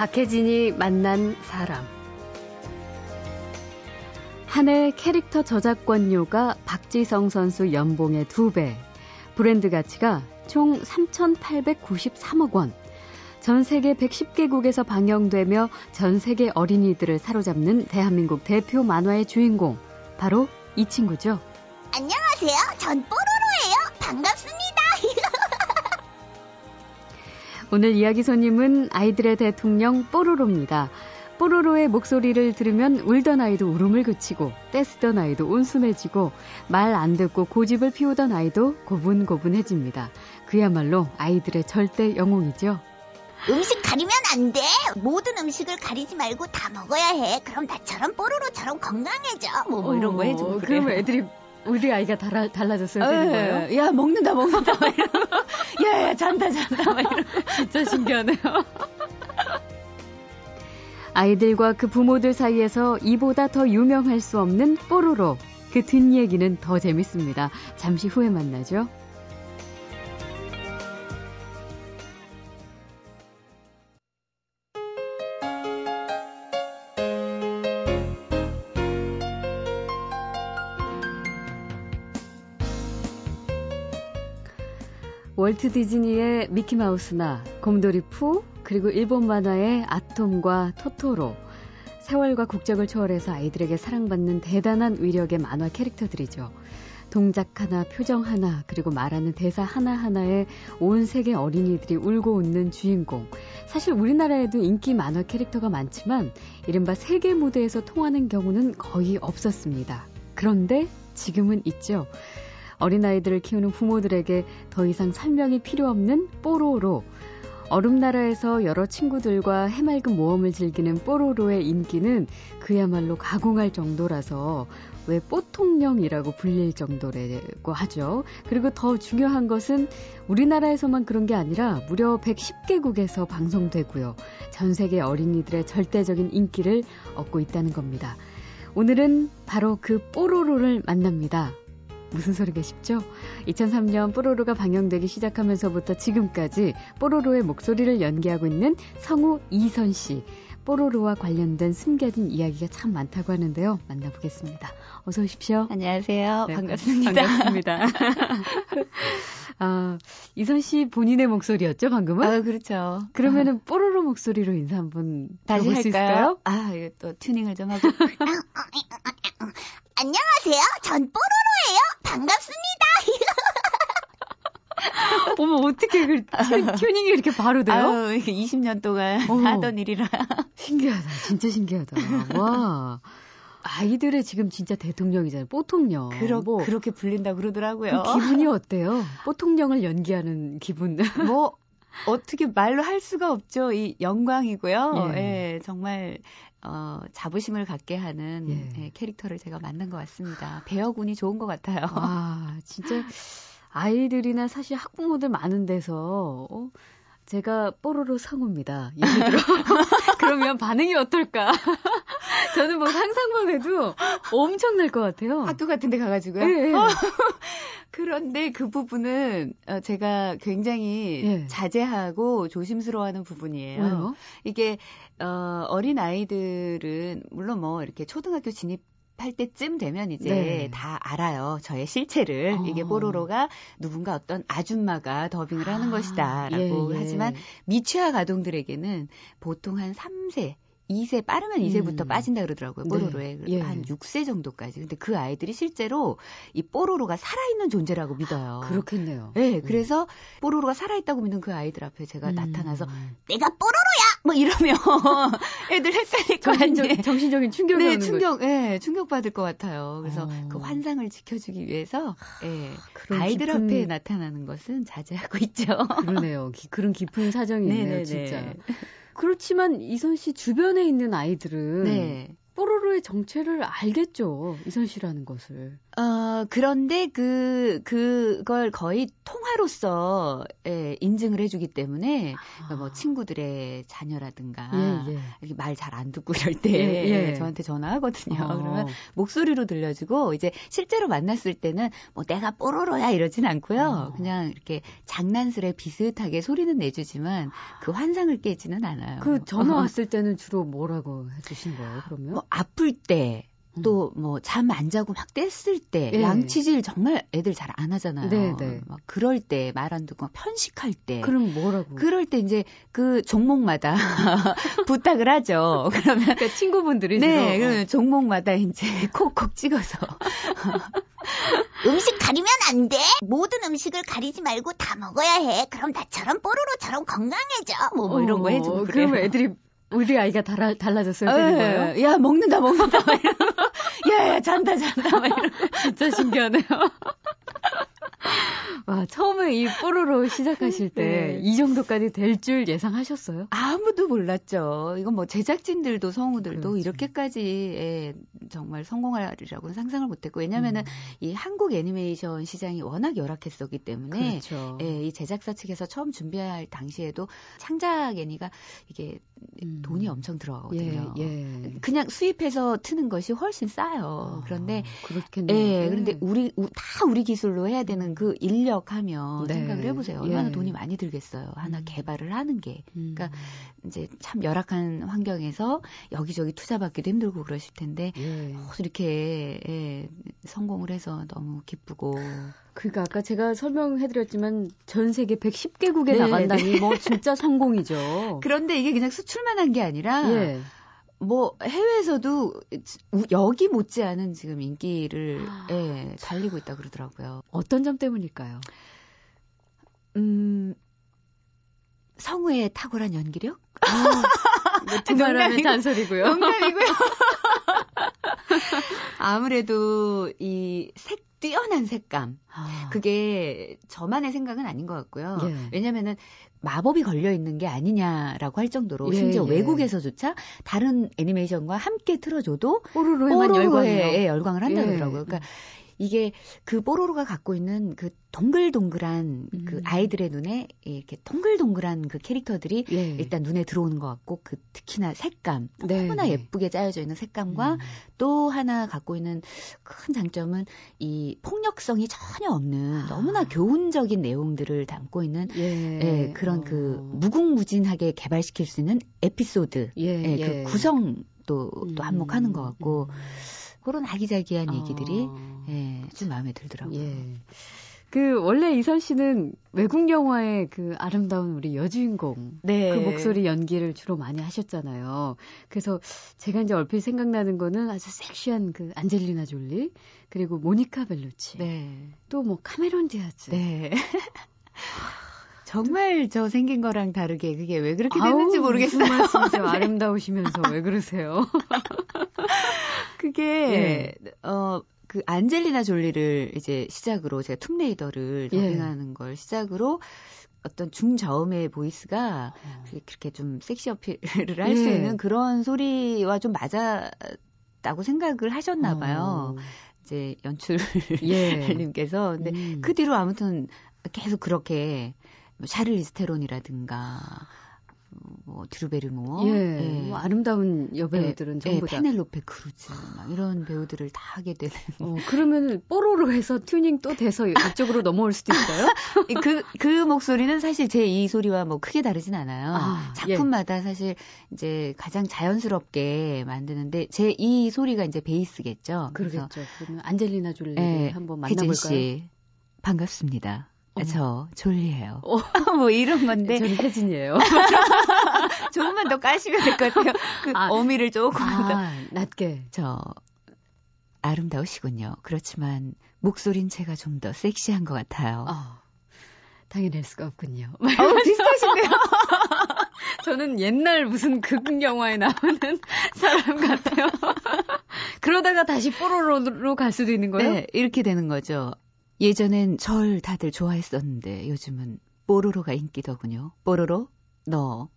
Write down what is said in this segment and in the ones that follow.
박혜진이 만난 사람. 한 해 캐릭터 저작권료가 박지성 선수 연봉의 두 배. 브랜드 가치가 총 3,893억 원. 전 세계 110개국에서 방영되며 전 세계 어린이들을 사로잡는 대한민국 대표 만화의 주인공. 바로 이 친구죠. 안녕하세요. 전 뽀로로예요. 반갑습니다. 오늘 이야기 손님은 아이들의 대통령 뽀로로입니다. 뽀로로의 목소리를 들으면 울던 아이도 울음을 그치고 떼쓰던 아이도 온순해지고 말 안 듣고 고집을 피우던 아이도 고분고분해집니다. 그야말로 아이들의 절대 영웅이죠. 음식 가리면 안 돼. 모든 음식을 가리지 말고 다 먹어야 해. 그럼 나처럼 뽀로로처럼 건강해져. 뭐, 뭐 이런 거 해주고 그래. 그러면 애들이 우리 아이가 달라, 달라졌어야 되는 에, 거예요? 야 먹는다 먹는다 막 이러고 야야 잔다 잔다 막 이러고 진짜 신기하네요. 아이들과 그 부모들 사이에서 이보다 더 유명할 수 없는 뽀로로. 그 뒷얘기는 더 재밌습니다. 잠시 후에 만나죠. 월트 디즈니의 미키마우스나 곰돌이 푸, 그리고 일본 만화의 아톰과 토토로, 세월과 국적을 초월해서 아이들에게 사랑받는 대단한 위력의 만화 캐릭터들이죠. 동작 하나, 표정 하나, 그리고 말하는 대사 하나하나에 온 세계 어린이들이 울고 웃는 주인공. 사실 우리나라에도 인기 만화 캐릭터가 많지만 이른바 세계 무대에서 통하는 경우는 거의 없었습니다. 그런데 지금은 있죠. 어린아이들을 키우는 부모들에게 더 이상 설명이 필요 없는 뽀로로. 얼음나라에서 여러 친구들과 해맑은 모험을 즐기는 뽀로로의 인기는 그야말로 가공할 정도라서 왜 뽀통령이라고 불릴 정도라고 하죠. 그리고 더 중요한 것은 우리나라에서만 그런 게 아니라 무려 110개국에서 방송되고요. 전 세계 어린이들의 절대적인 인기를 얻고 있다는 겁니다. 오늘은 바로 그 뽀로로를 만납니다. 무슨 소리가 싶죠? 2003년 뽀로로가 방영되기 시작하면서부터 지금까지 뽀로로의 목소리를 연기하고 있는 성우 이선 씨. 뽀로로와 관련된 숨겨진 이야기가 참 많다고 하는데요. 만나보겠습니다. 어서 오십시오. 안녕하세요. 네, 반갑습니다. 반갑습니다. 아, 이선 씨 본인의 목소리였죠, 방금은? 아, 그렇죠. 그러면은 뽀로로 목소리로 인사 한번 다시 들어볼 수 있을까요? 할까요? 아, 이거 또 튜닝을 좀 하고. 안녕하세요. 전 뽀로로예요. 반갑습니다. 어머, 어떻게 그 튜- 튜닝이 이렇게 바로 돼요? 아유, 이게 20년 동안 어머. 하던 일이라. 신기하다. 진짜 신기하다. 와. 아이들의 지금 진짜 대통령이잖아요. 뽀통령. 그러, 뭐, 그렇게 불린다 그러더라고요. 그 기분이 어때요? 뽀통령을 연기하는 기분. 뭐 어떻게 말로 할 수가 없죠. 이 영광이고요. 예. 예, 정말 어, 자부심을 갖게 하는 예. 예, 캐릭터를 제가 만난 것 같습니다. 배어군이 좋은 것 같아요. 와, 진짜 아이들이나 사실 학부모들 많은 데서 어, 제가 뽀로로 상호입니다. 예를 들어. 그러면 반응이 어떨까? 저는 뭐 상상만 해도 엄청날 것 같아요. 학교 같은 데 가가지고요. 어, 그런데 그 부분은 어, 제가 굉장히 예. 자제하고 조심스러워하는 부분이에요. 왜요? 이게 어, 어린 아이들은 물론 뭐 이렇게 초등학교 진입 할 때쯤 되면 이제 네. 다 알아요. 저의 실체를. 어. 이게 뽀로로가 누군가 어떤 아줌마가 더빙을 하는 아, 것이다 라고 예, 예. 하지만 미취학 아동들에게는 보통 한 3세 2세 빠르면 2세부터 음. 빠진다 그러더라고요. 네. 뽀로로에 예. 한 6세 정도까지. 근데 그 아이들이 실제로 이 뽀로로가 살아있는 존재라고 믿어요. 그렇겠네요. 네, 그래서 뽀로로가 살아있다고 믿는 그 아이들 앞에 제가 음. 나타나서 내가 뽀로로야! 뭐 이러면 애들 헷갈릴 거 정신적, 아니에요. 정신적인 충격이 네, 충격, 예, 충격 받을 것 같아요. 그래서 어. 그 환상을 지켜주기 위해서, 예, 그런 아이들 깊은- 앞에 나타나는 것은 자제하고 있죠. 그러네요. 기- 그런 깊은 사정이 있네요, 네네네. 진짜. 그렇지만 이선 씨 주변에 있는 아이들은 네. 뽀로로의 정체를 알겠죠. 이선 씨라는 것을. 어, 그런데 그, 그걸 거의 통화로서, 예, 인증을 해주기 때문에, 그러니까 뭐 친구들의 자녀라든가, 예, 예. 이렇게 말 잘 안 듣고 이럴 때, 예, 예. 저한테 전화하거든요. 어. 그러면 목소리로 들려주고, 이제 실제로 만났을 때는, 뭐 내가 뽀로로야 이러진 않고요. 어. 그냥 이렇게 장난스레 비슷하게 소리는 내주지만, 그 환상을 깨지는 않아요. 그 전화 왔을 때는 주로 뭐라고 해주신 거예요, 그러면? 뭐 아플 때, 음. 또뭐 잠 안 자고 막 뗐을 때 예. 양치질 정말 애들 잘 안 하잖아요. 네, 네. 막 그럴 때 말 안 듣고 막 편식할 때 그럼 뭐라고? 그럴 때 이제 그 종목마다 부탁을 하죠. 그러면 그러니까 친구분들이 네, 어. 그러면 종목마다 이제 콕콕 찍어서 음식 가리면 안 돼. 모든 음식을 가리지 말고 다 먹어야 해. 그럼 나처럼 뽀로로처럼 건강해져. 뭐, 뭐 이런 거 어, 해주고 그래요. 그러면 애들이 우리 아이가 달라, 달라졌어요? 되는 거예요? 예, 야 먹는다 먹는다 막 이러고 야야 잔다 잔다 막 이러고 진짜 신기하네요. 와, 처음에 이 뽀로로 시작하실 때 네. 이 정도까지 될 줄 예상하셨어요? 아무도 몰랐죠. 이건 뭐 제작진들도 성우들도 그렇죠. 이렇게까지 예, 정말 성공하리라고는 상상을 못했고 왜냐면은 이 한국 애니메이션 시장이 워낙 열악했었기 때문에 그렇죠. 예, 이 제작사 측에서 처음 준비할 당시에도 창작 애니가 이게 음. 돈이 엄청 들어가거든요. 예, 예. 그냥 수입해서 트는 것이 훨씬 싸요. 그런데 아, 그렇겠네요. 예, 그런데 우리 우- 다 우리 기술로 해야 되는 그 인력 하면 네. 생각을 해보세요. 얼마나 예. 돈이 많이 들겠어요. 하나 음. 개발을 하는 게. 음. 그러니까 이제 참 열악한 환경에서 여기저기 투자받기도 힘들고 그러실 텐데 예. 어, 이렇게 예, 성공을 해서 너무 기쁘고 그러니까 아까 제가 설명해드렸지만 전 세계 110개국에 네, 나간다니 뭐 진짜 성공이죠. 그런데 이게 그냥 수출만 한 게 아니라 예. 뭐 해외에서도 우- 여기 못지않은 지금 인기를 아. 예, 달리고 있다 그러더라고요. 어떤 점 때문일까요? 음 성우의 탁월한 연기력? 두 말하면 농담이고. 잔소리고요. 농담이고요. 아무래도 이 색, 뛰어난 색감. 아, 그게 저만의 생각은 아닌 것 같고요. 예. 왜냐면은 마법이 걸려 있는 게 아니냐라고 할 정도로 예, 심지어 예. 외국에서조차 다른 애니메이션과 함께 틀어줘도 뽀로로에만 열광해요. 뽀로로에 예, 열광을 한다 예. 그러더라고요. 그러니까 이게 그 뽀로로가 갖고 있는 그 동글동글한 그 음. 아이들의 눈에 이렇게 동글동글한 그 캐릭터들이 예. 일단 눈에 들어오는 것 같고 그 특히나 색감 네, 너무나 네. 예쁘게 짜여져 있는 색감과 음. 또 하나 갖고 있는 큰 장점은 이 폭력성이 전혀 없는 아. 너무나 교훈적인 내용들을 담고 있는 예. 예, 그런 그 어. 무궁무진하게 개발시킬 수 있는 에피소드 예, 예, 예. 그 구성도 또 음. 한몫하는 것 같고 그런 아기자기한 얘기들이 어. 예, 좀 마음에 들더라고요. 예. 그 원래 이선 씨는 외국 영화의 그 아름다운 우리 여주인공 네. 그 목소리 연기를 주로 많이 하셨잖아요. 그래서 제가 이제 얼핏 생각나는 거는 아주 섹시한 그 안젤리나 졸리 그리고 모니카 벨루치 네. 또뭐 카메론 디아즈 네. 정말 저 생긴 거랑 다르게 그게 왜 그렇게 됐는지 모르겠어요. 무슨 말씀이세요? 아름다우시면서 왜 그러세요? 그게 어. 그 안젤리나 졸리를 이제 시작으로 제가 툼레이더를 예. 더빙하는 걸 시작으로 어떤 중저음의 voice가 그렇게 좀 sexy appeal을 할수 예. 있는 그런 소리와 좀 맞았다고 생각을 하셨나 봐요. 어. 이제 예. 연출님께서 근데 음. 그 뒤로 아무튼 계속 그렇게 뭐 샤를리스 테론이라든가 뭐 드류 베리모어 예, 뭐 아름다운 여배우들은 예, 전부 다. 페넬로페 크루즈 막 이런 배우들을 다 하게 되는 어, 그러면 뽀로로 해서 튜닝 또 돼서 이쪽으로 넘어올 수도 있어요? 그, 그 목소리는 사실 제 이 소리와 뭐 크게 다르진 않아요. 아, 작품마다 사실 이제 가장 자연스럽게 만드는데 제 이 소리가 이제 베이스겠죠. 그러겠죠. 그러면 안젤리나 졸리 예, 한번 만나볼까요? 씨 반갑습니다. 어머. 저 졸리해요. 어. 뭐 이런 건데 저는 혜진이에요. 조금만 더 까시면 될 것 같아요. 그 아. 어미를 조금만 더. 아, 낮게. 저 아름다우시군요. 그렇지만 목소린 제가 좀 더 섹시한 것 같아요. 어, 당연할 수가 없군요. 어우, 비슷하신데요? 저는 옛날 무슨 극 영화에 나오는 사람 같아요. 그러다가 다시 뽀로로로 갈 수도 있는 거예요? 네, 이렇게 되는 거죠. 예전엔 절 다들 좋아했었는데 요즘은 뽀로로가 인기더군요. 뽀로로, 너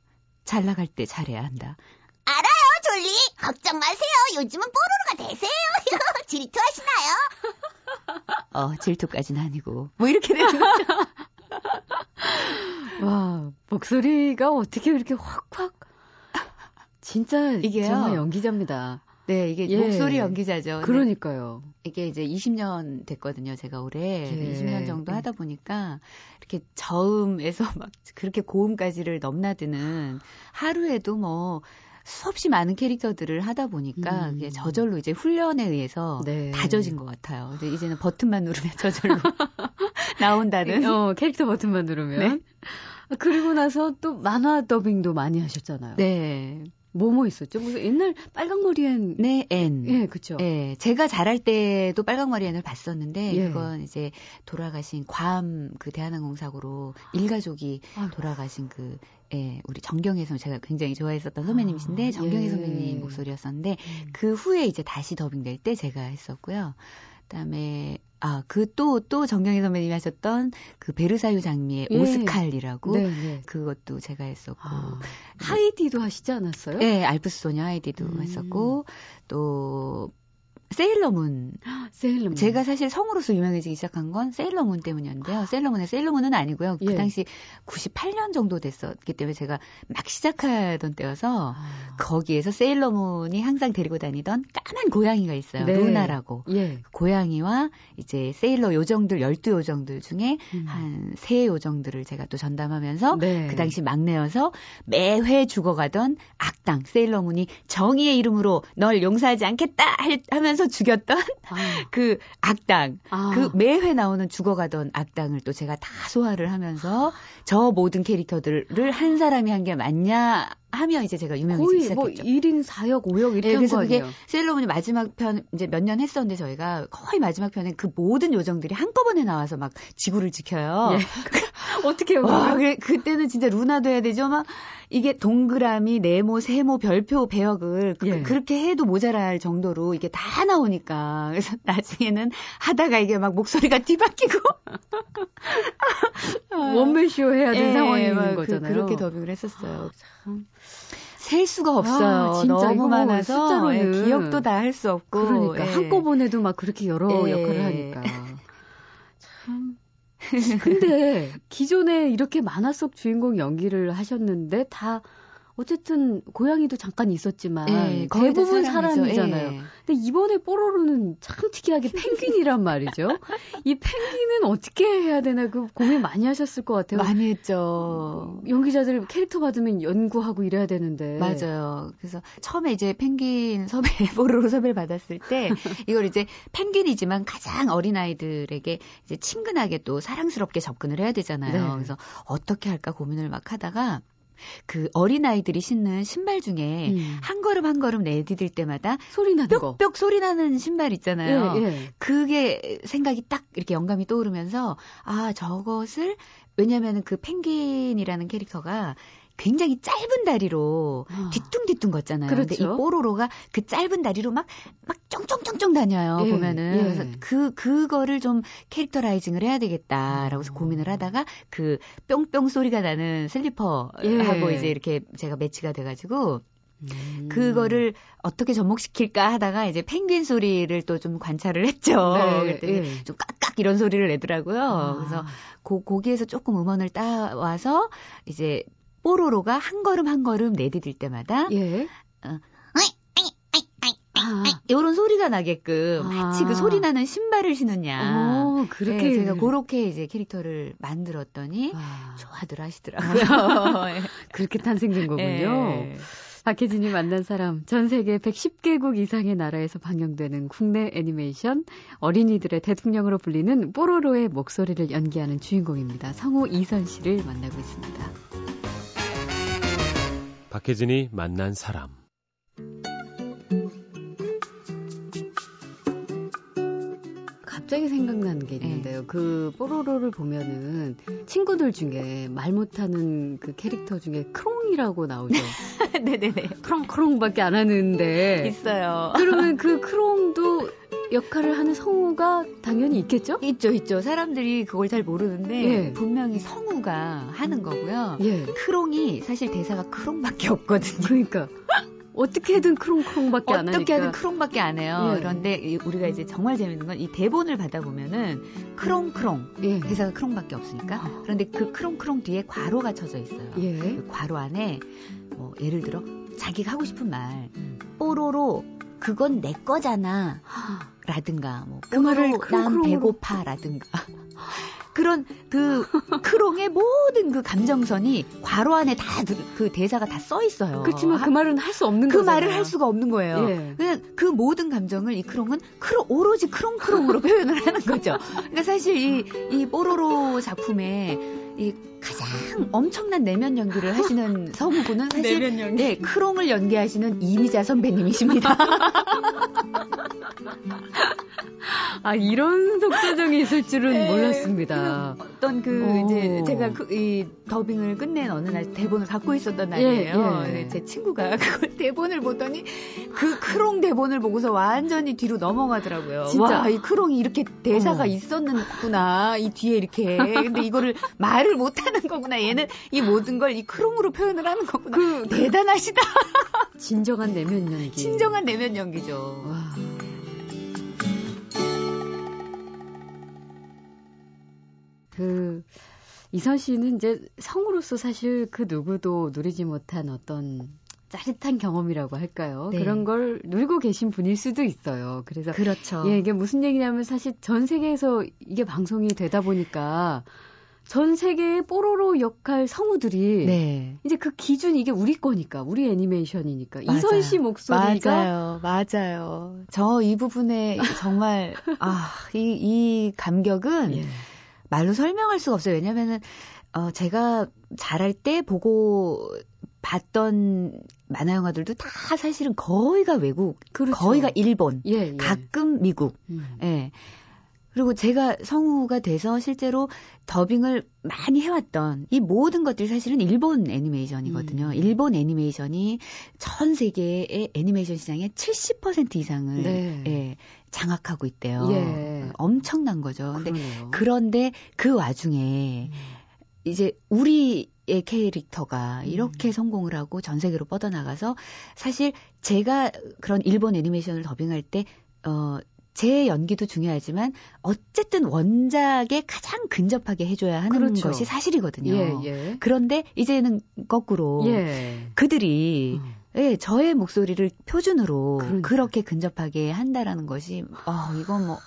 잘 나갈 때 잘해야 한다. 알아요, 뽀로리 걱정 마세요. 요즘은 뽀로로가 대세예요. 질투하시나요? 어, 질투까지는 아니고. 뭐 이렇게 되는 거죠. 와, 목소리가 어떻게 이렇게 확확. 진짜 이게요. 정말 연기자입니다. 네, 이게 예. 목소리 연기자죠. 근데 그러니까요. 이게 이제 20년 됐거든요, 제가 올해. 예. 20년 정도 하다 보니까 이렇게 저음에서 막 그렇게 고음까지를 넘나드는 하루에도 뭐 수없이 많은 캐릭터들을 하다 보니까 음. 그게 저절로 이제 훈련에 의해서 네. 다져진 것 같아요. 이제 이제는 버튼만 누르면 저절로 나온다는. 어, 캐릭터 버튼만 누르면. 네. 아, 그리고 나서 또 만화 더빙도 많이 하셨잖아요. 네. 뭐뭐 있었죠? 무슨 옛날 빨강머리엔 네, N. 예, 그쵸. 예, 제가 자랄 때도 빨강머리 앤을 봤었는데 예. 그건 이제 돌아가신 괌 그 대한항공 사고로 일가족이 아이고. 돌아가신 그 예, 우리 정경혜 선배 제가 굉장히 좋아했었던 선배님이신데 아, 정경혜 예. 선배님 목소리였었는데 음. 그 후에 이제 다시 더빙될 때 제가 했었고요. 그다음에 아, 그 또 또 정경혜 선배님이 하셨던 그 베르사유 장미의 예. 오스칼이라고 네, 네. 그것도 제가 했었고 아, 하이디도 하시지 않았어요? 예, 알프스 소녀 아이디도 음. 했었고 또 세일러문 세일러문. 제가 사실 성우로서 유명해지기 시작한 건 세일러문 때문이었는데요. 세일러문의 세일러문은 아니고요. 그 예. 당시 98년 정도 됐었기 때문에 제가 막 시작하던 때여서 아, 거기에서 세일러문이 항상 데리고 다니던 까만 고양이가 있어요. 네. 루나라고. 예. 고양이와 이제 세일러 요정들 12요정들 중에 음. 한세 요정들을 제가 또 전담하면서 네. 그 당시 막내여서 매회 죽어가던 악당 세일러문이 정의의 이름으로 널 용서하지 않겠다 할- 하면서 죽였던 아, 그 악당. 아. 그 매회 나오는 죽어가던 악당을 또 제가 다 소화를 하면서 저 모든 캐릭터들을 한 사람이 한 게 맞냐 하며 이제 제가 유명해지기 뭐 시작했죠. 1인 4역, 5역 이렇게 예, 한 그래서 거 그게? 세일러문이 마지막 편 이제 몇 년 했었는데 저희가 거의 마지막 편에 그 모든 요정들이 한꺼번에 나와서 막 지구를 지켜요. 예. 어떻게 해요? 와, 그러면? 그, 그때는 진짜 루나도 해야 되죠. 막 이게 동그라미, 네모, 세모, 별표, 배역을 그, 예. 그렇게 해도 모자랄 정도로 이게 다 나오니까 그래서 나중에는 하다가 이게 막 목소리가 뒤바뀌고 원맨쇼 해야 되는 예, 상황인 막 그- 거잖아요. 그렇게 더빙을 했었어요. 참. 셀 수가 없어요. 아, 진짜 이거 너무 뭐 많아서 숫자로는. 예, 기억도 다 할 수 없고. 그러니까 예. 한꺼번에도 막 그렇게 여러 예. 역할을 하니까 참 근데 기존에 이렇게 만화 속 주인공 연기를 하셨는데 다 어쨌든 고양이도 잠깐 있었지만 예, 대부분. 사람이잖아요. 예. 근데 이번에 뽀로로는 참 특이하게 펭귄이란 말이죠. 이 펭귄은 어떻게 해야 되나 그 고민 많이 하셨을 것 같아요. 많이 했죠. 연기자들 캐릭터 받으면 연구하고 이래야 되는데. 맞아요. 그래서 처음에 이제 펭귄 섭외, 뽀로로 섭외를 받았을 때 이걸 이제 펭귄이지만 가장 어린 아이들에게 이제 친근하게 또 사랑스럽게 접근을 해야 되잖아요. 네. 그래서 어떻게 할까 고민을 막 하다가 그 어린 아이들이 신는 신발 중에 음. 한 걸음 한 걸음 내디딜 때마다 소리 나는 거. 뾱뾱 소리 나는 신발 있잖아요. 예, 예. 그게 생각이 딱 이렇게 영감이 떠오르면서 아 저것을 왜냐면은 그 펭귄이라는 캐릭터가 굉장히 짧은 다리로 아. 뒤뚱뒤뚱 걷잖아요. 근데 이 그렇죠. 뽀로로가 그 짧은 다리로 막, 막 쫑쫑쫑쫑 다녀요, 예, 보면은. 예. 그래서 그, 그거를 좀 캐릭터라이징을 해야 되겠다라고 해서 어. 고민을 하다가 그 뿅뿅 소리가 나는 슬리퍼하고 예. 이제 이렇게 제가 매치가 돼가지고 음. 그거를 어떻게 접목시킬까 하다가 이제 펭귄 소리를 또 좀 관찰을 했죠. 네, 그랬더니 예. 좀 깍깍 이런 소리를 내더라고요. 아. 그래서 고, 거기에서 조금 음원을 따와서 이제 뽀로로가 한 걸음 한 걸음 내디딜 때마다 예. 어. 아, 이런 소리가 나게끔 아. 마치 그 소리 나는 신발을 신었냐. 어, 그렇게 네, 제가 그렇게 이제 캐릭터를 만들었더니 와, 좋아들 하시더라고요. 그렇게 탄생된 거군요. 예. 박혜진이 만난 사람, 전 세계 110개국 이상의 나라에서 방영되는 국내 애니메이션 어린이들의 대통령으로 불리는 뽀로로의 목소리를 연기하는 주인공입니다. 성우 이선 씨를 만나고 있습니다. 박혜진이 만난 사람. 갑자기 생각나는 게 있는데요. 그 뽀로로를 보면은 친구들 중에 말 못하는 그 캐릭터 중에 크롱이라고 나오죠. 네네네. 크롱크롱밖에 안 하는데 있어요. 그러면 그 크롱도 역할을 하는 성우가 당연히 있겠죠? 있죠, 있죠. 사람들이 그걸 잘 모르는데 예. 분명히 성우가 하는 거고요. 예. 크롱이 사실 대사가 크롱밖에 없거든요. 그러니까 어떻게든 크롱크롱밖에 안 하니까. 어떻게 하든 크롱밖에 안 해요. 예. 그런데 이- 우리가 이제 정말 재밌는 건 이 대본을 받아보면은 크롱크롱 예. 대사가 크롱밖에 없으니까. 그런데 그 크롱크롱 뒤에 괄호가 쳐져 있어요. 예. 그 괄호 안에 뭐 예를 들어 자기가 하고 싶은 말 음. 뽀로로 그건 내 거잖아 라든가 뭐 그 말을 난. 배고파라든가 그런 그 크롱의 모든 그 감정선이 괄호 안에 다 그 대사가 다 써 있어요. 그렇지만 그 말은 할 수 없는 그 거잖아요. 말을 할 수가 없는 거예요. 예. 그냥 그 모든 감정을 이 크롱은 크롱 오로지 크롱크롱으로 표현을 하는 거죠. 그러니까 사실 이, 이 뽀로로 작품에 이 가장 엄청난 내면 연기를 하시는 성우분은 사실. 네, 크롱을 연기하시는 이미자 선배님이십니다. 아 이런 속사정이 있을 줄은 네, 몰랐습니다. 어떤 그 오. 이제 제가 그 이 더빙을 끝낸 어느 날 대본을 갖고 있었던 날이에요. 예. 네, 제 친구가 그걸 대본을 보더니 그 크롱 대본을 보고서 완전히 뒤로 넘어가더라고요. 진짜. 와, 이 크롱이 이렇게 대사가 어머. 있었구나. 이 뒤에 이렇게. 근데 이거를 말을 못 하는 거구나. 얘는 이 모든 걸 이 크롱으로 표현을 하는 거구나. 그 대단하시다. 진정한 내면 연기. 진정한 내면 연기죠. 와. 그 이선 씨는 이제 성우로서 사실 그 누구도 누리지 못한 어떤 짜릿한 경험이라고 할까요? 네. 그런 걸 누리고 계신 분일 수도 있어요. 그래서 그렇죠. 예, 이게 무슨 얘기냐면 사실 전 세계에서 이게 방송이 되다 보니까 전 세계의 뽀로로 역할 성우들이 네. 이제 그 기준 이게 우리 거니까 우리 애니메이션이니까 맞아요. 이선 씨 목소리가 맞아요, 맞아요. 저 이 부분에 정말 아, 이, 이 감격은 예. 말로 설명할 수가 없어요. 왜냐면은 어 제가 잘할 때 보고 봤던 만화 영화들도 다 사실은 거의가 외국, 그렇죠. 거의가 일본, 예, 예. 가끔 미국. 음. 예. 그리고 제가 성우가 돼서 실제로 더빙을 많이 해왔던 이 모든 것들이 사실은 일본 애니메이션이거든요. 음. 일본 애니메이션이 전 세계의 애니메이션 시장의 70% 이상을 네. 예, 장악하고 있대요. 예. 엄청난 거죠. 근데 그러네요. 그런데 그 와중에 음. 이제 우리 의 캐릭터가 음. 이렇게 성공을 하고 전 세계로 뻗어나가서 사실 제가 그런 일본 애니메이션을 더빙할 때, 어, 제 연기도 중요하지만 어쨌든 원작에 가장 근접하게 해줘야 하는 그렇죠. 것이 사실이거든요. 예, 예. 그런데 이제는 거꾸로 예. 그들이 어. 예, 저의 목소리를 표준으로 그러니까. 그렇게 근접하게 한다라는 것이 어, 이건 뭐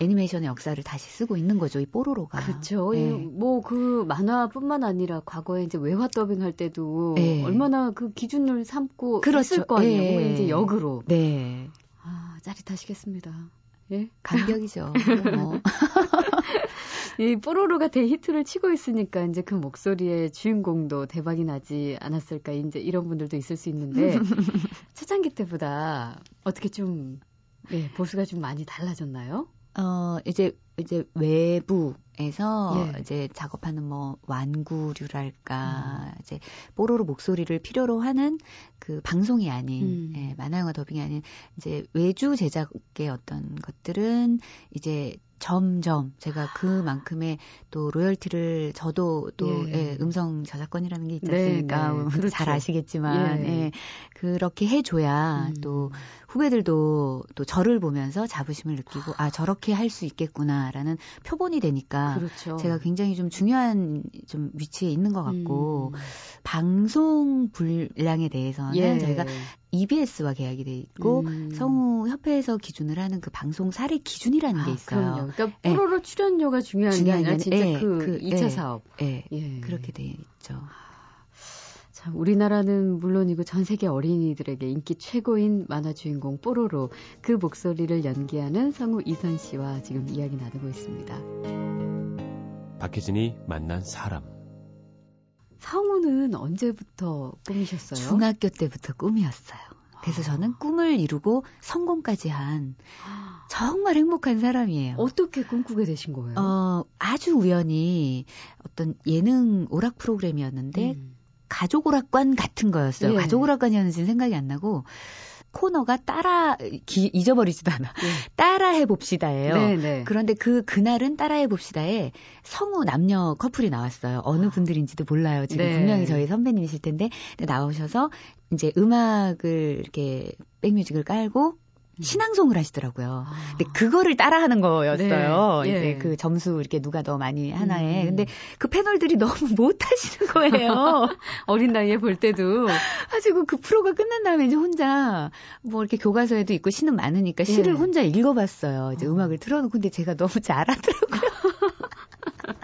애니메이션의 역사를 다시 쓰고 있는 거죠. 이 뽀로로가. 그렇죠. 예. 뭐그 만화뿐만 아니라 과거에 이제 외화 더빙할 때도 예. 얼마나 그 기준을 삼고 그렇죠. 했을 거 아니에요. 예. 이제 역으로. 네. 아, 짜릿하시겠습니다. 예. 감격이죠. 뭐. 이 뽀로로가 대히트를 치고 있으니까 이제 그 목소리의 주인공도 대박이 나지 않았을까 이제 이런 분들도 있을 수 있는데 초창기 때보다 어떻게 좀 예, 보수가 좀 많이 달라졌나요? 어, 이제, 이제 외부 에서 예. 이제 작업하는 뭐 완구류랄까, 음. 이제 뽀로로 목소리를 필요로 하는 그 방송이 아닌, 음. 예, 만화영화 더빙이 아닌 이제 외주 제작의 어떤 것들은 이제 점점 제가 그만큼의 또 로열티를 저도 또 예. 예, 음성 저작권이라는 게 있지 네, 않습니까? 네, 잘 그렇죠. 아시겠지만 예. 예, 그렇게 해줘야 음. 또 후배들도 또 저를 보면서 자부심을 느끼고 아 저렇게 할 수 있겠구나라는 표본이 되니까 그렇죠. 제가 굉장히 좀 중요한 좀 위치에 있는 것 같고 음. 방송 분량에 대해서는 예. 저희가 EBS와 계약이 돼 있고 음. 성우 협회에서 기준을 하는 그 방송 사례 기준이라는 게 아, 있어요. 그럼요. 그러니까 예. 뽀로로 출연료가 중요한 게 중요한 아니라 게 진짜 예, 그, 그, 2차 예. 사업. 예, 예. 그렇게 돼 있죠. 참, 우리나라는 물론이고 전 세계 어린이들에게 인기 최고인 만화 주인공 뽀로로 그 목소리를 연기하는 성우 이선 씨와 지금 이야기 나누고 있습니다. 박혜진이 만난 사람. 성우는 언제부터 꿈이셨어요? 중학교 때부터 꿈이었어요. 그래서 아. 저는 꿈을 이루고 성공까지 한 정말 행복한 사람이에요. 어떻게 꿈꾸게 되신 거예요? 어, 아주 우연히 어떤 예능 오락 프로그램이었는데 음. 가족 오락관 같은 거였어요. 예. 가족 오락관이었는지는 생각이 안 나고 코너가 따라 기, 잊어버리지도 않아. 네. 따라 해 봅시다예요. 네, 네. 그런데 그 그날은 따라 해 봅시다에 성우 남녀 커플이 나왔어요. 어느 분들인지도 몰라요. 지금 네. 분명히 저희 선배님이실 텐데 나오셔서 이제 음악을 이렇게 백뮤직을 깔고 신앙송을 하시더라고요. 아. 근데 그거를 따라하는 거였어요. 네, 이제 예. 그 점수 이렇게 누가 더 많이 하나에. 음. 근데 그 패널들이 너무 못하시는 거예요. 어린 나이에 볼 때도 가지고 그 프로가 끝난 다음에 이제 혼자 뭐 이렇게 교과서에도 있고 시는 많으니까 시를 예. 혼자 읽어봤어요. 이제 어. 음악을 틀어놓고 근데 제가 너무 잘하더라고요.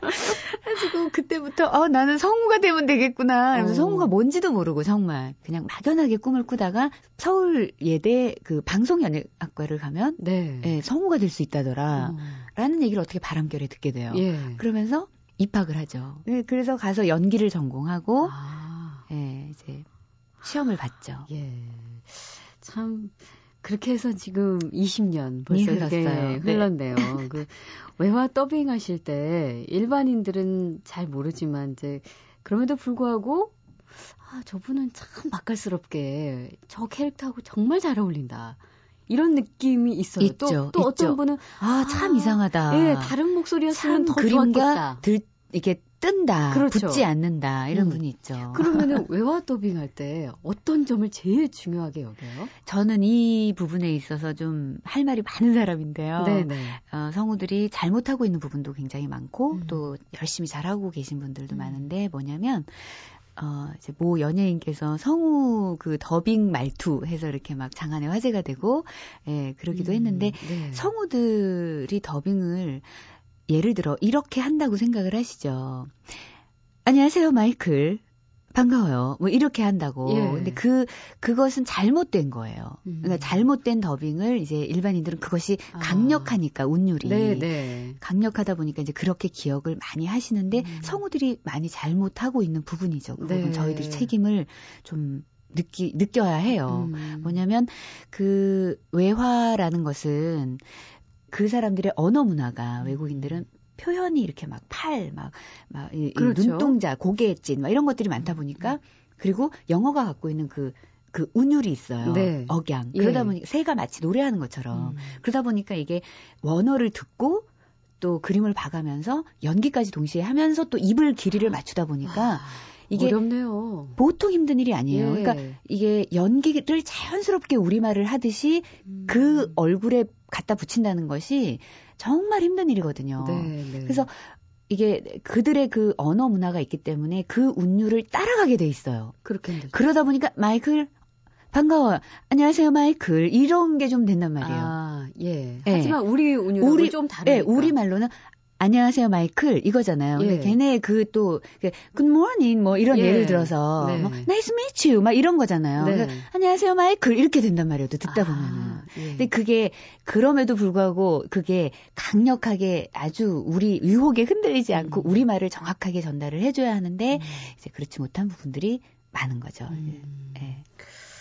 가지고 그때부터 어 나는 성우가 되면 되겠구나. 그래서 어. 성우가 뭔지도 모르고 정말 그냥 막연하게 꿈을 꾸다가 서울 예대 그 방송연예학과를 가면 네. 예, 성우가 될 수 있다더라. 어. 라는 얘기를 어떻게 바람결에 듣게 돼요. 예. 그러면서 입학을 하죠. 예, 그래서 가서 연기를 전공하고 아, 예, 이제 시험을 봤죠. 예. 참 그렇게 해서 지금 20년 벌써 이 이렇게 흘렀어요. 네. 흘렀네요. 그 외화 더빙 하실 때 일반인들은 잘 모르지만 이제 그럼에도 불구하고 아, 저분은 참 맛깔스럽게 저 캐릭터하고 정말 잘 어울린다. 이런 느낌이 있어요. 있죠, 또, 또 있죠. 어떤 분은 아, 참 아, 이상하다. 예, 다른 목소리였으면 참더 그림과 좋았겠다. 들, 이렇게 뜬다. 그렇죠. 붙지 않는다. 이런 음. 분이 있죠. 그러면은 외화 더빙 할 때 어떤 점을 제일 중요하게 여겨요? 저는 이 부분에 있어서 좀 할 말이 많은 사람인데요. 네네. 어, 성우들이 잘못하고 있는 부분도 굉장히 많고 음. 또 열심히 잘하고 계신 분들도 음. 많은데 뭐냐면 어, 이제 모 연예인께서 성우 그 더빙 말투 해서 이렇게 막 장안의 화제가 되고 예, 그러기도 음, 했는데 네. 성우들이 더빙을 예를 들어 이렇게 한다고 생각을 하시죠. 안녕하세요, 마이클. 반가워요. 뭐 이렇게 한다고. 예. 근데 그 그것은 잘못된 거예요. 음. 그러니까 잘못된 더빙을 이제 일반인들은 그것이 아. 강력하니까 운율이 네 네. 강력하다 보니까 이제 그렇게 기억을 많이 하시는데 음. 성우들이 많이 잘못하고 있는 부분이죠. 그 부분 네. 저희들이 책임을 좀 느끼 느껴야 해요. 음. 뭐냐면 그 외화라는 것은 그 사람들의 언어 문화가 외국인들은 표현이 이렇게 막 팔, 막, 막, 이, 그렇죠. 눈동자, 고개 찐, 막 이런 것들이 많다 보니까, 그리고 영어가 갖고 있는 그, 그 운율이 있어요. 네. 억양. 예. 그러다 보니까 새가 마치 노래하는 것처럼. 음. 그러다 보니까 이게 원어를 듣고 또 그림을 봐가면서 연기까지 동시에 하면서 또 입을 길이를 맞추다 보니까 아, 이게 어렵네요. 보통 힘든 일이 아니에요. 예. 그러니까 이게 연기를 자연스럽게 우리말을 하듯이 음. 그 얼굴에 갖다 붙인다는 것이 정말 힘든 일이거든요. 네, 네. 그래서 이게 그들의 그 언어 문화가 있기 때문에 그 운율을 따라가게 돼 있어요. 그렇게. 그러다 보니까 마이클 반가워요. 안녕하세요, 마이클. 이런 게 좀 된단 말이에요. 아, 예. 예. 하지만 우리 운율은 우리- 좀 다르니까. 예, 우리 말로는 안녕하세요, 마이클 이거잖아요. 근데 예. 걔네 그또 good morning 뭐 이런 예. 예를 들어서 네. 뭐 nice meet you 막 이런 거잖아요. 네. 그래서 안녕하세요, 마이클 이렇게 된단 말이에요. 또 듣다 보면은. 아, 예. 근데 그게 그럼에도 불구하고 그게 강력하게 아주 우리 유혹에 흔들리지 않고 음. 우리 말을 정확하게 전달을 해줘야 하는데 음. 이제 그렇지 못한 부분들이 많은 거죠. 음. 예.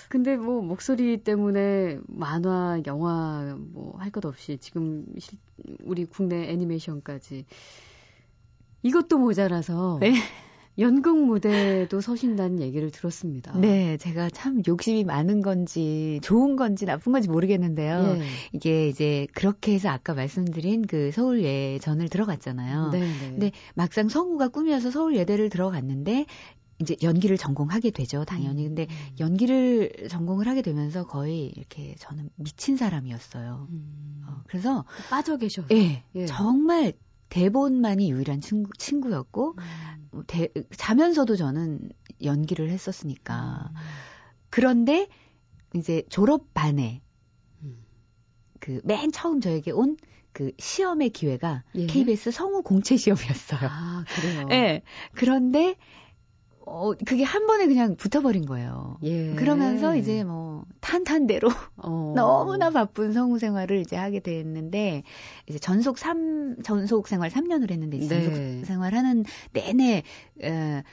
근데 뭐 목소리 때문에 만화, 영화 뭐 할 것 없이 지금 실- 우리 국내 애니메이션까지 이것도 모자라서 네. 연극 무대도 서신다는 얘기를 들었습니다. 네, 제가 참 욕심이 많은 건지 좋은 건지 나쁜 건지 모르겠는데요. 예. 이게 이제 그렇게 해서 아까 말씀드린 그 서울 예전을 들어갔잖아요. 네, 네. 근데 막상 성우가 꿈이어서 서울 예대를 들어갔는데 이제 연기를 전공하게 되죠, 당연히. 근데 연기를 전공을 하게 되면서 거의 이렇게 저는 미친 사람이었어요. 음, 어, 그래서 빠져 계셔. 예, 예. 정말 대본만이 유일한 친구, 친구였고 음. 뭐 대- 자면서도 저는 연기를 했었으니까. 음. 그런데 이제 졸업 반에 음. 그맨 처음 저에게 온그 시험의 기회가 예. KBS 성우 공채 시험이었어요. 아, 그래요. 예. 그런데 어 그게 한 번에 그냥 붙어버린 거예요. 예. 그러면서 이제 뭐 탄탄대로 어. 너무나 바쁜 성우 생활을 이제 하게 됐는데 이제 전속 3 전속 생활 3년을 했는데 네. 전속 생활 하는 내내 에,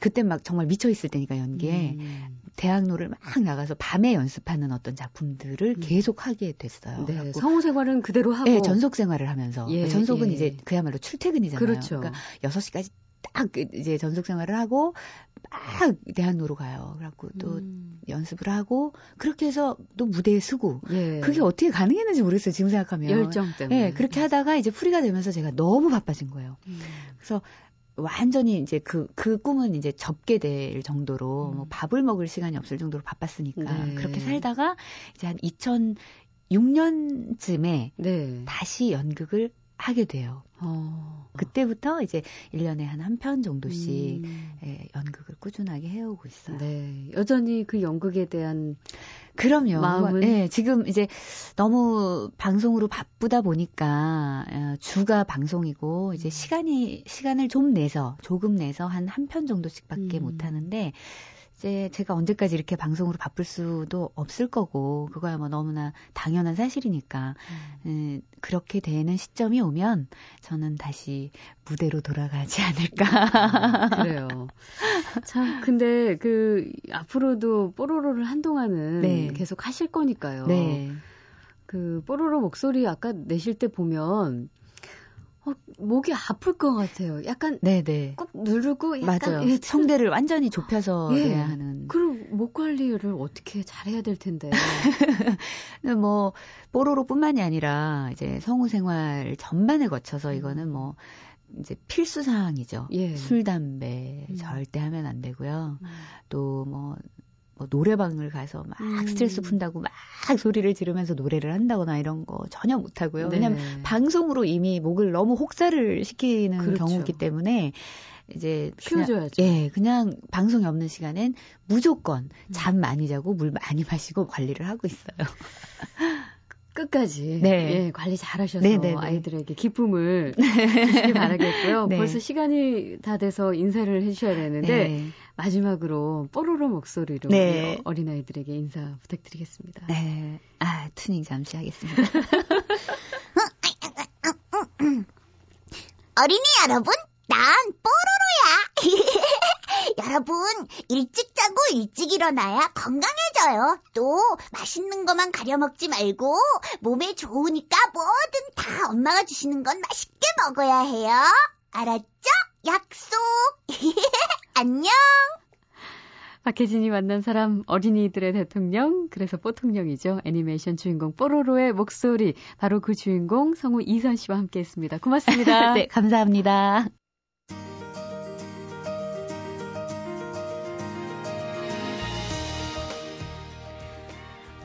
그때 막 정말 미쳐 있을 때니까 연기에 음. 대학로를 막 나가서 밤에 연습하는 어떤 작품들을 음. 계속 하게 됐어요. 네, 성우 생활은 그대로 하고 네, 전속 생활을 하면서 예, 전속은 예. 이제 그야말로 출퇴근이잖아요. 그렇죠. 그러니까 6시까지 딱 이제 전속 생활을 하고 막 대학로로 가요. 그래갖고 또 음. 연습을 하고 그렇게 해서 또 무대에 서고 예. 그게 어떻게 가능했는지 모르겠어요. 지금 생각하면. 열정 때문에. 예, 그렇게 하다가 이제 프리가 되면서 제가 너무 바빠진 거예요. 음. 그래서 완전히 이제 그, 그 꿈은 이제 접게 될 정도로 음. 뭐 밥을 먹을 시간이 없을 정도로 바빴으니까 네. 그렇게 살다가 이제 한 2006년쯤에 네. 다시 연극을 하게 돼요. 어. 그때부터 이제 1년에 한 한 편 정도씩 음. 예, 연극을 꾸준하게 해오고 있어요. 네. 여전히 그 연극에 대한 그럼요. 마음은? 예, 지금 이제 너무 방송으로 바쁘다 보니까 어, 주가 방송이고 이제 시간이 시간을 좀 내서 조금 내서 한 한 편 정도씩밖에 음. 못 하는데 이제 제가 언제까지 이렇게 방송으로 바쁠 수도 없을 거고 그거야 뭐 너무나 당연한 사실이니까 음, 그렇게 되는 시점이 오면 저는 다시 무대로 돌아가지 않을까. 그래요. 참, 근데 그, 앞으로도 뽀로로를 한동안은 네. 계속 하실 거니까요. 네. 그, 뽀로로 목소리 아까 내실 때 보면, 어, 목이 아플 것 같아요. 약간 네, 네. 꾹 누르고 약간 맞아요. 예, 성대를 완전히 좁혀서 예. 해야 하는. 그리고 목 관리를 어떻게 잘해야 될 텐데. 뭐 뽀로로뿐만이 아니라 이제 성우 생활 전반을 거쳐서 이거는 뭐 이제 필수 사항이죠. 예. 술 담배 음. 절대 하면 안 되고요. 음. 또뭐 뭐 노래방을 가서 막 음. 스트레스 푼다고 막 소리를 지르면서 노래를 한다거나 이런 거 전혀 못 하고요. 네. 왜냐하면 방송으로 이미 목을 너무 혹사를 시키는 그렇죠. 경우이기 때문에 이제 그냥- 쉬어줘야죠. 예, 그냥 방송이 없는 시간엔 무조건 음. 잠 많이 자고 물 많이 마시고 관리를 하고 있어요. 끝까지 네. 예, 관리 잘하셔서 네, 네, 네. 아이들에게 기쁨을 주시기 바라겠고요. 네. 벌써 시간이 다 돼서 인사를 해주셔야 되는데 네. 마지막으로 뽀로로 목소리로 네. 어린아이들에게 인사 부탁드리겠습니다. 네. 아, 투닝 잠시 하겠습니다. 어린이 여러분, 난 뽀로로야. 여러분, 일찍 자고 일찍 일어나야 건강해져요. 또 맛있는 것만 가려 먹지 말고 몸에 좋으니까 뭐든 다 엄마가 주시는 건 맛있게 먹어야 해요. 알았죠? 약속. 안녕. 박혜진이 만난 사람 어린이들의 대통령 그래서 뽀통령이죠. 애니메이션 주인공 뽀로로의 목소리 바로 그 주인공 성우 이선 씨와 함께했습니다. 고맙습니다. 네, 감사합니다.